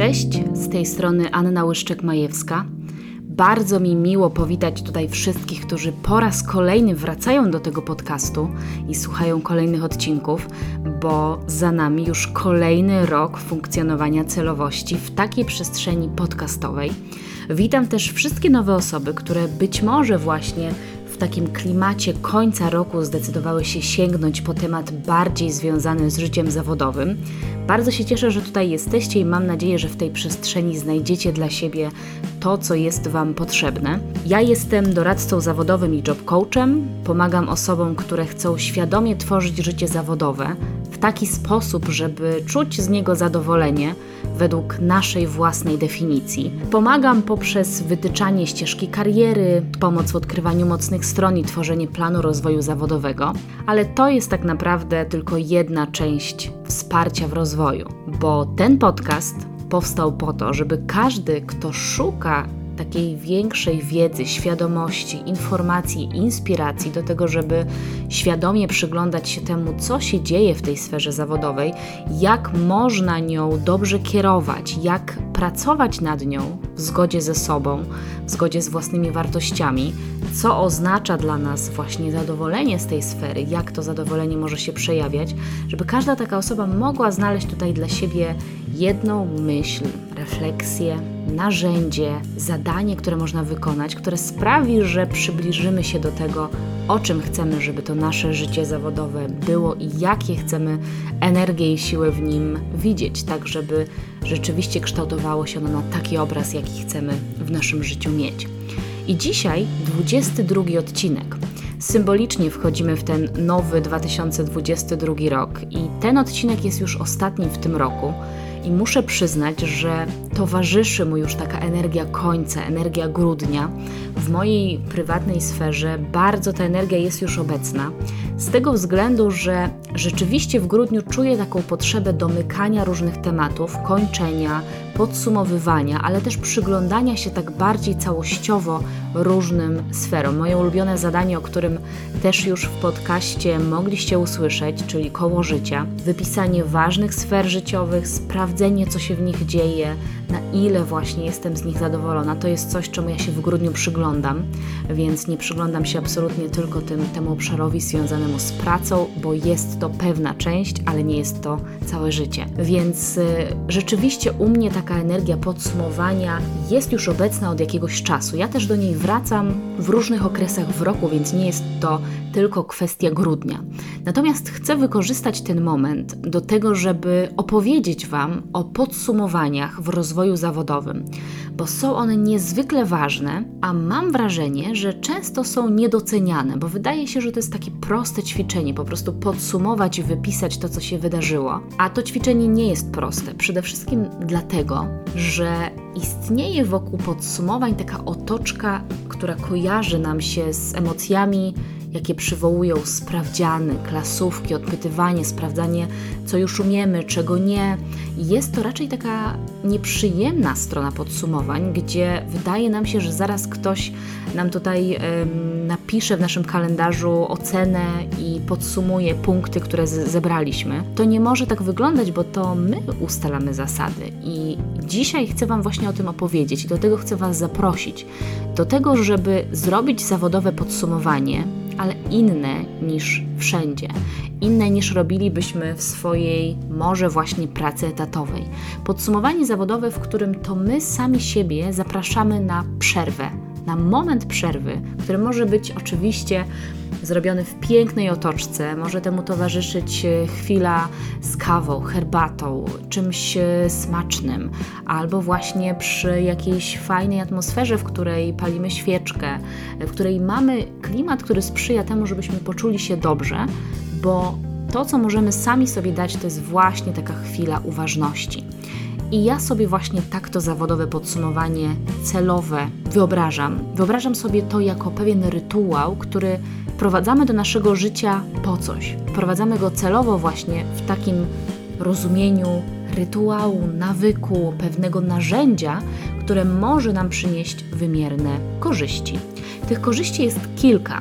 Cześć, z tej strony Anna Łyszczek-Majewska. Bardzo mi miło powitać tutaj wszystkich, którzy po raz kolejny wracają do tego podcastu i słuchają kolejnych odcinków, bo za nami już kolejny rok funkcjonowania celowości w takiej przestrzeni podcastowej. Witam też wszystkie nowe osoby, które być może właśnie takim klimacie końca roku zdecydowały się sięgnąć po temat bardziej związany z życiem zawodowym. Bardzo się cieszę, że tutaj jesteście i mam nadzieję, że w tej przestrzeni znajdziecie dla siebie to, co jest Wam potrzebne. Ja jestem doradcą zawodowym i job coachem. Pomagam osobom, które chcą świadomie tworzyć życie zawodowe w taki sposób, żeby czuć z niego zadowolenie według naszej własnej definicji. Pomagam poprzez wytyczanie ścieżki kariery, pomoc w odkrywaniu mocnych stron i tworzenie planu rozwoju zawodowego, ale to jest tak naprawdę tylko jedna część wsparcia w rozwoju, bo ten podcast powstał po to, żeby każdy, kto szuka takiej większej wiedzy, świadomości, informacji, inspiracji do tego, żeby świadomie przyglądać się temu, co się dzieje w tej sferze zawodowej, jak można nią dobrze kierować, jak pracować nad nią w zgodzie ze sobą, w zgodzie z własnymi wartościami, co oznacza dla nas właśnie zadowolenie z tej sfery, jak to zadowolenie może się przejawiać, żeby każda taka osoba mogła znaleźć tutaj dla siebie jedną myśl, refleksję, narzędzie, zadanie, które można wykonać, które sprawi, że przybliżymy się do tego, o czym chcemy, żeby to nasze życie zawodowe było i jakie chcemy energię i siłę w nim widzieć, tak żeby rzeczywiście kształtowało się ono na taki obraz, jaki chcemy w naszym życiu mieć. I dzisiaj 22 odcinek. Symbolicznie wchodzimy w ten nowy 2022 rok i ten odcinek jest już ostatni w tym roku. I muszę przyznać, że towarzyszy mu już taka energia końca, energia grudnia. W mojej prywatnej sferze bardzo ta energia jest już obecna. Z tego względu, że rzeczywiście w grudniu czuję taką potrzebę domykania różnych tematów, kończenia, podsumowywania, ale też przyglądania się tak bardziej całościowo różnym sferom. Moje ulubione zadanie, o którym też już w podcaście mogliście usłyszeć, czyli koło życia, wypisanie ważnych sfer życiowych, sprawdzenie, co się w nich dzieje, na ile właśnie jestem z nich zadowolona. To jest coś, czemu ja się w grudniu przyglądam, więc nie przyglądam się absolutnie tylko tym, temu obszarowi związanemu z pracą, bo jest to pewna część, ale nie jest to całe życie. Więc y, rzeczywiście u mnie taka energia podsumowania jest już obecna od jakiegoś czasu. Ja też do niej wracam w różnych okresach w roku, więc nie jest to tylko kwestia grudnia. Natomiast chcę wykorzystać ten moment do tego, żeby opowiedzieć Wam o podsumowaniach w rozwoju zawodowym, bo są one niezwykle ważne, a mam wrażenie, że często są niedoceniane, bo wydaje się, że to jest takie proste ćwiczenie, po prostu podsumować i wypisać to, co się wydarzyło. A to ćwiczenie nie jest proste, przede wszystkim dlatego, że istnieje wokół podsumowań taka otoczka, która kojarzy nam się z emocjami jakie przywołują sprawdziany, klasówki, odpytywanie, sprawdzanie, co już umiemy, czego nie. Jest to raczej taka nieprzyjemna strona podsumowań, gdzie wydaje nam się, że zaraz ktoś nam tutaj ym, napisze w naszym kalendarzu ocenę i podsumuje punkty, które zebraliśmy. To nie może tak wyglądać, bo to my ustalamy zasady i dzisiaj chcę Wam właśnie o tym opowiedzieć i do tego chcę Was zaprosić. Do tego, żeby zrobić zawodowe podsumowanie, ale inne niż wszędzie, inne niż robilibyśmy w swojej może właśnie pracy etatowej. Podsumowanie zawodowe, w którym to my sami siebie zapraszamy na przerwę, na moment przerwy, który może być oczywiście zrobiony w pięknej otoczce. Może temu towarzyszyć e, chwila z kawą, herbatą, czymś e, smacznym, albo właśnie przy jakiejś fajnej atmosferze, w której palimy świeczkę, w której mamy klimat, który sprzyja temu, żebyśmy poczuli się dobrze, bo to, co możemy sami sobie dać, to jest właśnie taka chwila uważności. I ja sobie właśnie tak to zawodowe podsumowanie celowe wyobrażam. Wyobrażam sobie to jako pewien rytuał, który wprowadzamy do naszego życia po coś. Wprowadzamy go celowo właśnie w takim rozumieniu rytuału, nawyku, pewnego narzędzia, które może nam przynieść wymierne korzyści. Tych korzyści jest kilka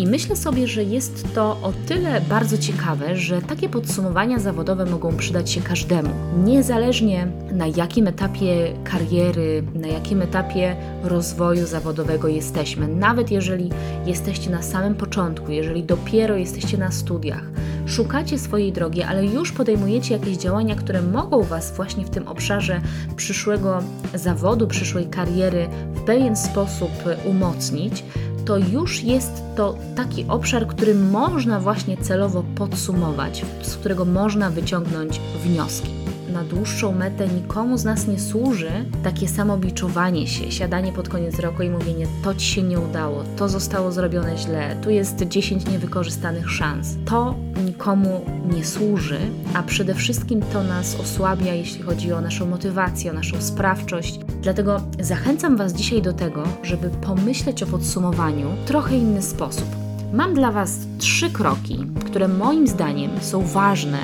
I myślę sobie, że jest to o tyle bardzo ciekawe, że takie podsumowania zawodowe mogą przydać się każdemu, niezależnie na jakim etapie kariery, na jakim etapie rozwoju zawodowego jesteśmy. Nawet jeżeli jesteście na samym początku, jeżeli dopiero jesteście na studiach, szukacie swojej drogi, ale już podejmujecie jakieś działania, które mogą Was właśnie w tym obszarze przyszłego zawodu, przyszłej kariery w pewien sposób umocnić, to już jest to taki obszar, który można właśnie celowo podsumować, z którego można wyciągnąć wnioski na dłuższą metę nikomu z nas nie służy takie samobiczowanie się, siadanie pod koniec roku i mówienie: To ci się nie udało, to zostało zrobione źle, tu jest 10 niewykorzystanych szans. To nikomu nie służy, a przede wszystkim to nas osłabia, jeśli chodzi o naszą motywację, o naszą sprawczość. Dlatego zachęcam Was dzisiaj do tego, żeby pomyśleć o podsumowaniu w trochę inny sposób. Mam dla Was trzy kroki, które moim zdaniem są ważne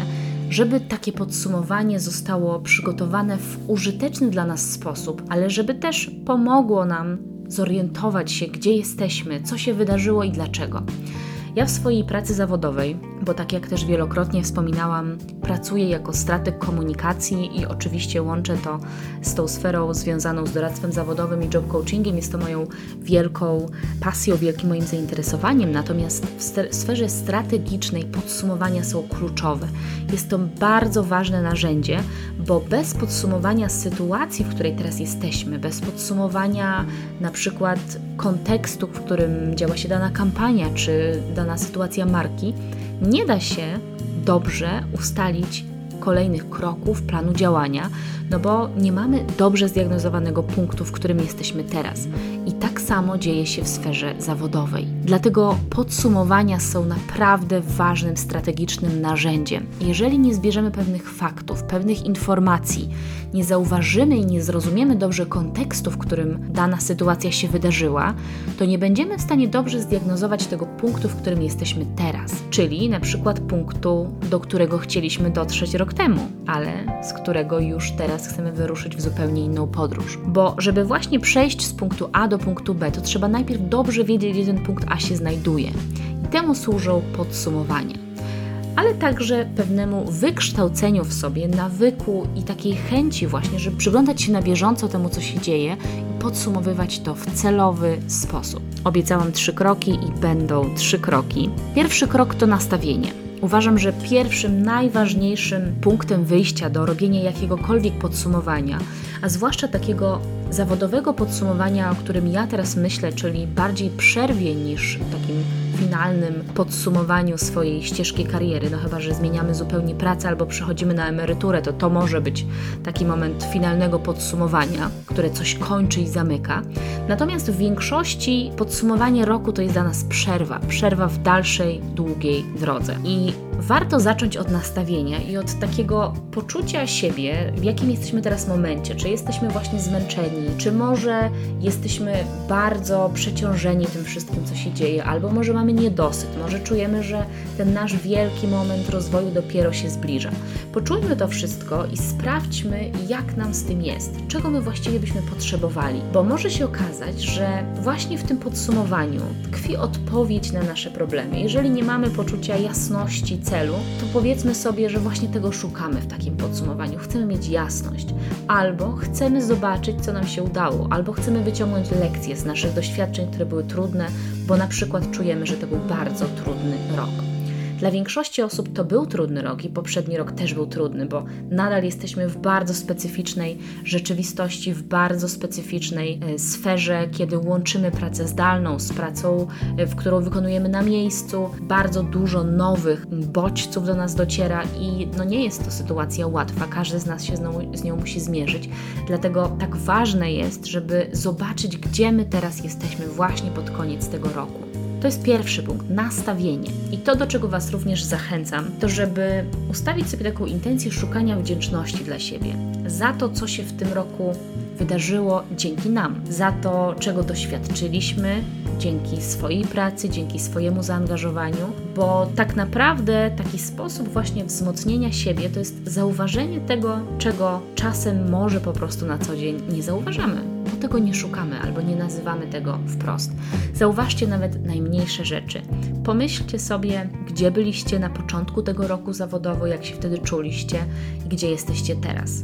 żeby takie podsumowanie zostało przygotowane w użyteczny dla nas sposób, ale żeby też pomogło nam zorientować się, gdzie jesteśmy, co się wydarzyło i dlaczego. Ja w swojej pracy zawodowej, bo tak jak też wielokrotnie wspominałam, pracuję jako strateg komunikacji i oczywiście łączę to z tą sferą związaną z doradztwem zawodowym i job coachingiem. Jest to moją wielką pasją, wielkim moim zainteresowaniem. Natomiast w sferze strategicznej podsumowania są kluczowe. Jest to bardzo ważne narzędzie, bo bez podsumowania sytuacji, w której teraz jesteśmy, bez podsumowania na przykład kontekstu, w którym działa się dana kampania czy dana sytuacja marki, nie da się dobrze ustalić kolejnych kroków, planu działania, no bo nie mamy dobrze zdiagnozowanego punktu, w którym jesteśmy teraz. I tak samo dzieje się w sferze zawodowej. Dlatego podsumowania są naprawdę ważnym strategicznym narzędziem. Jeżeli nie zbierzemy pewnych faktów, pewnych informacji, nie zauważymy i nie zrozumiemy dobrze kontekstu, w którym dana sytuacja się wydarzyła, to nie będziemy w stanie dobrze zdiagnozować tego punktu, w którym jesteśmy teraz, czyli na przykład punktu, do którego chcieliśmy dotrzeć rok temu, ale z którego już teraz chcemy wyruszyć w zupełnie inną podróż. Bo żeby właśnie przejść z punktu A do punktu B, to trzeba najpierw dobrze wiedzieć, gdzie ten punkt A się znajduje. I temu służą podsumowania ale także pewnemu wykształceniu w sobie, nawyku i takiej chęci właśnie, żeby przyglądać się na bieżąco temu, co się dzieje i podsumowywać to w celowy sposób. Obiecałam trzy kroki i będą trzy kroki. Pierwszy krok to nastawienie. Uważam, że pierwszym, najważniejszym punktem wyjścia do robienia jakiegokolwiek podsumowania, a zwłaszcza takiego zawodowego podsumowania, o którym ja teraz myślę, czyli bardziej przerwie niż takim finalnym podsumowaniu swojej ścieżki kariery, no chyba, że zmieniamy zupełnie pracę albo przechodzimy na emeryturę, to to może być taki moment finalnego podsumowania, które coś kończy i zamyka. Natomiast w większości podsumowanie roku to jest dla nas przerwa, przerwa w dalszej, długiej drodze. I warto zacząć od nastawienia i od takiego poczucia siebie, w jakim jesteśmy teraz momencie. Czy jesteśmy właśnie zmęczeni, czy może jesteśmy bardzo przeciążeni tym wszystkim, co się dzieje, albo może mamy niedosyt, może czujemy, że ten nasz wielki moment rozwoju dopiero się zbliża. Poczujmy to wszystko i sprawdźmy, jak nam z tym jest, czego my właściwie byśmy potrzebowali, bo może się okazać, że właśnie w tym podsumowaniu tkwi odpowiedź na nasze problemy. Jeżeli nie mamy poczucia jasności, celu, to powiedzmy sobie, że właśnie tego szukamy w takim podsumowaniu. Chcemy mieć jasność, albo chcemy zobaczyć, co nam się udało, albo chcemy wyciągnąć lekcje z naszych doświadczeń, które były trudne, bo na przykład czujemy, że to był bardzo trudny rok. Dla większości osób to był trudny rok i poprzedni rok też był trudny, bo nadal jesteśmy w bardzo specyficznej rzeczywistości, w bardzo specyficznej e, sferze, kiedy łączymy pracę zdalną z pracą, e, w którą wykonujemy na miejscu. Bardzo dużo nowych bodźców do nas dociera i no nie jest to sytuacja łatwa. Każdy z nas się z nią, z nią musi zmierzyć. Dlatego tak ważne jest, żeby zobaczyć, gdzie my teraz jesteśmy właśnie pod koniec tego roku. To jest pierwszy punkt nastawienie. I to, do czego Was również zachęcam, to żeby ustawić sobie taką intencję szukania wdzięczności dla siebie. Za to, co się w tym roku wydarzyło dzięki nam, za to, czego doświadczyliśmy dzięki swojej pracy, dzięki swojemu zaangażowaniu, bo tak naprawdę taki sposób właśnie wzmocnienia siebie to jest zauważenie tego, czego czasem może po prostu na co dzień nie zauważamy tego nie szukamy albo nie nazywamy tego wprost. Zauważcie nawet najmniejsze rzeczy. Pomyślcie sobie, gdzie byliście na początku tego roku zawodowo, jak się wtedy czuliście i gdzie jesteście teraz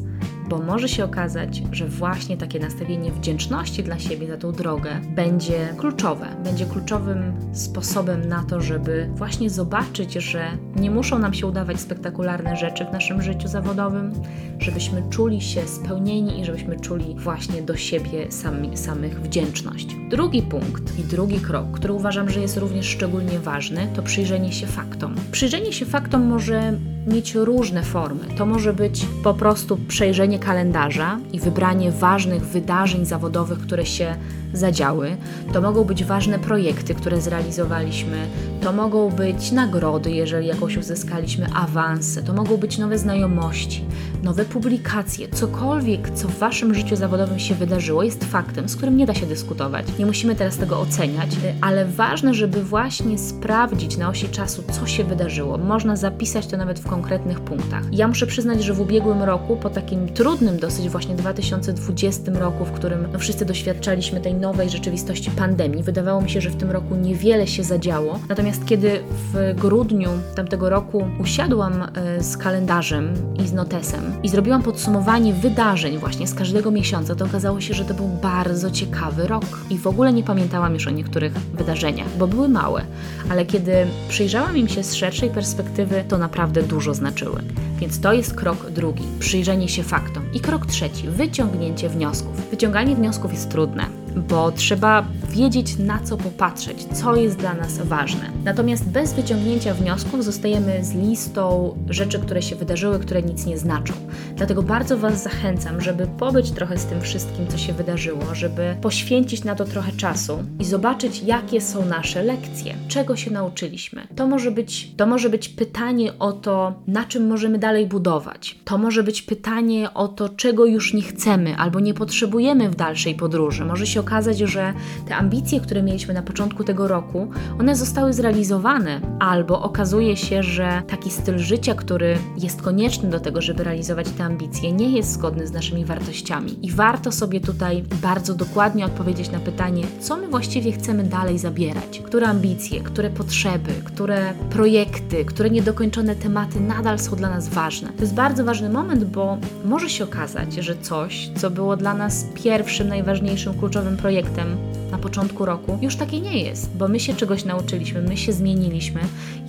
bo może się okazać, że właśnie takie nastawienie wdzięczności dla siebie za tą drogę będzie kluczowe, będzie kluczowym sposobem na to, żeby właśnie zobaczyć, że nie muszą nam się udawać spektakularne rzeczy w naszym życiu zawodowym, żebyśmy czuli się spełnieni i żebyśmy czuli właśnie do siebie sami, samych wdzięczność. Drugi punkt i drugi krok, który uważam, że jest również szczególnie ważny, to przyjrzenie się faktom. Przyjrzenie się faktom może mieć różne formy. To może być po prostu przejrzenie kalendarza i wybranie ważnych wydarzeń zawodowych, które się zadziały. To mogą być ważne projekty, które zrealizowaliśmy. To mogą być nagrody, jeżeli jakoś uzyskaliśmy awanse. To mogą być nowe znajomości, nowe publikacje. Cokolwiek, co w Waszym życiu zawodowym się wydarzyło, jest faktem, z którym nie da się dyskutować. Nie musimy teraz tego oceniać, ale ważne, żeby właśnie sprawdzić na osi czasu, co się wydarzyło. Można zapisać to nawet w konkretnych punktach. Ja muszę przyznać, że w ubiegłym roku, po takim trudnym dosyć właśnie 2020 roku, w którym no, wszyscy doświadczaliśmy tej nowej rzeczywistości pandemii. Wydawało mi się, że w tym roku niewiele się zadziało. Natomiast kiedy w grudniu tamtego roku usiadłam e, z kalendarzem i z notesem i zrobiłam podsumowanie wydarzeń właśnie z każdego miesiąca, to okazało się, że to był bardzo ciekawy rok. I w ogóle nie pamiętałam już o niektórych wydarzeniach, bo były małe, ale kiedy przyjrzałam im się z szerszej perspektywy, to naprawdę dużo znaczyły. Więc to jest krok drugi przyjrzenie się faktom. I krok trzeci wyciągnięcie wniosków. Wyciąganie wniosków jest trudne bo trzeba wiedzieć na co popatrzeć, co jest dla nas ważne. Natomiast bez wyciągnięcia wniosków zostajemy z listą rzeczy, które się wydarzyły, które nic nie znaczą. Dlatego bardzo Was zachęcam, żeby pobyć trochę z tym wszystkim, co się wydarzyło, żeby poświęcić na to trochę czasu i zobaczyć, jakie są nasze lekcje, czego się nauczyliśmy. To może być, to może być pytanie o to, na czym możemy dalej budować. To może być pytanie o to, czego już nie chcemy albo nie potrzebujemy w dalszej podróży. Może się okazać, że te ambicje, które mieliśmy na początku tego roku, one zostały zrealizowane, albo okazuje się, że taki styl życia, który jest konieczny do tego, żeby realizować te ambicje, nie jest zgodny z naszymi wartościami. I warto sobie tutaj bardzo dokładnie odpowiedzieć na pytanie, co my właściwie chcemy dalej zabierać, które ambicje, które potrzeby, które projekty, które niedokończone tematy nadal są dla nas ważne. To jest bardzo ważny moment, bo może się okazać, że coś, co było dla nas pierwszym, najważniejszym, kluczowym projektem na początku roku, już takie nie jest, bo my się czegoś nauczyliśmy, my się zmieniliśmy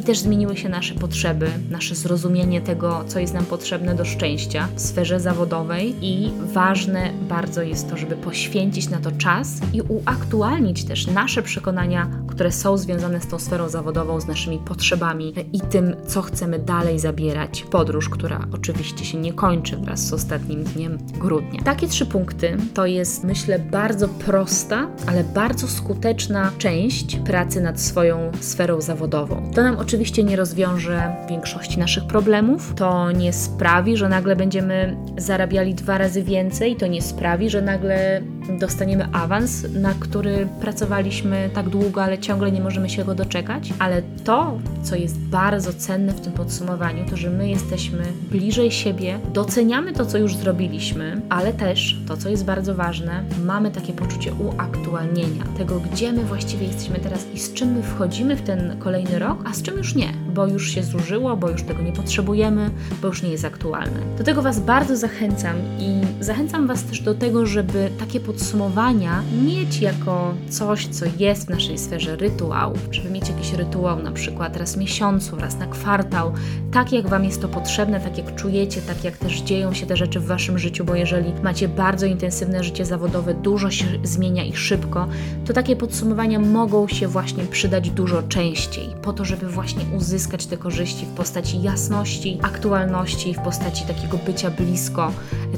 i też zmieniły się nasze potrzeby, nasze zrozumienie tego, co jest nam potrzebne do szczęścia w sferze zawodowej i ważne bardzo jest to, żeby poświęcić na to czas i uaktualnić też nasze przekonania, które są związane z tą sferą zawodową, z naszymi potrzebami i tym, co chcemy dalej zabierać. Podróż, która oczywiście się nie kończy wraz z ostatnim dniem grudnia. Takie trzy punkty to jest, myślę, bardzo prosta, ale bardzo skuteczna część pracy nad swoją sferą zawodową. To nam oczywiście nie rozwiąże większości naszych problemów, to nie sprawi, że nagle będziemy zarabiali dwa razy więcej, to nie sprawi, że nagle dostaniemy awans, na który pracowaliśmy tak długo, ale ciągle nie możemy się go doczekać. Ale to, co jest bardzo cenne w tym podsumowaniu, to że my jesteśmy bliżej siebie, doceniamy to, co już zrobiliśmy, ale też to, co jest bardzo ważne, mamy takie poczucie uaktualnienia tego, gdzie my właściwie jesteśmy teraz i z czym my wchodzimy w ten kolejny rok, a z czym już nie, bo już się zużyło, bo już tego nie potrzebujemy, bo już nie jest aktualne. Do tego Was bardzo zachęcam i zachęcam Was też do tego, żeby takie podsumowania mieć jako coś, co jest w naszej sferze rytuału, żeby mieć jakiś rytuał na przykład raz w miesiącu, raz na kwartał, tak jak Wam jest to potrzebne, tak jak czujecie, tak jak też dzieją się te rzeczy w Waszym życiu, bo jeżeli macie bardzo intensywne życie zawodowe, dużo się zmienia i szybko, to takie podsumowania mogą się właśnie przydać dużo częściej, po to, żeby właśnie uzyskać te korzyści w postaci jasności, aktualności, w postaci takiego bycia blisko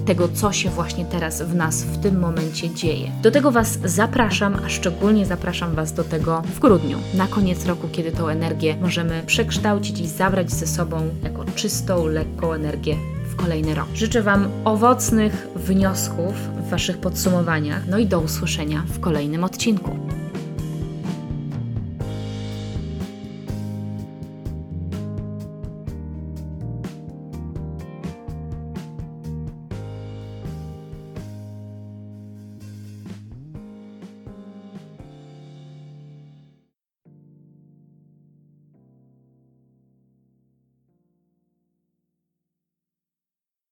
tego, co się właśnie teraz w nas w tym momencie dzieje. Do tego Was zapraszam, a szczególnie zapraszam Was do tego w grudniu, na koniec roku, kiedy tą energię możemy przekształcić i zabrać ze sobą jako czystą, lekką energię kolejny rok. Życzę Wam owocnych wniosków w Waszych podsumowaniach, no i do usłyszenia w kolejnym odcinku.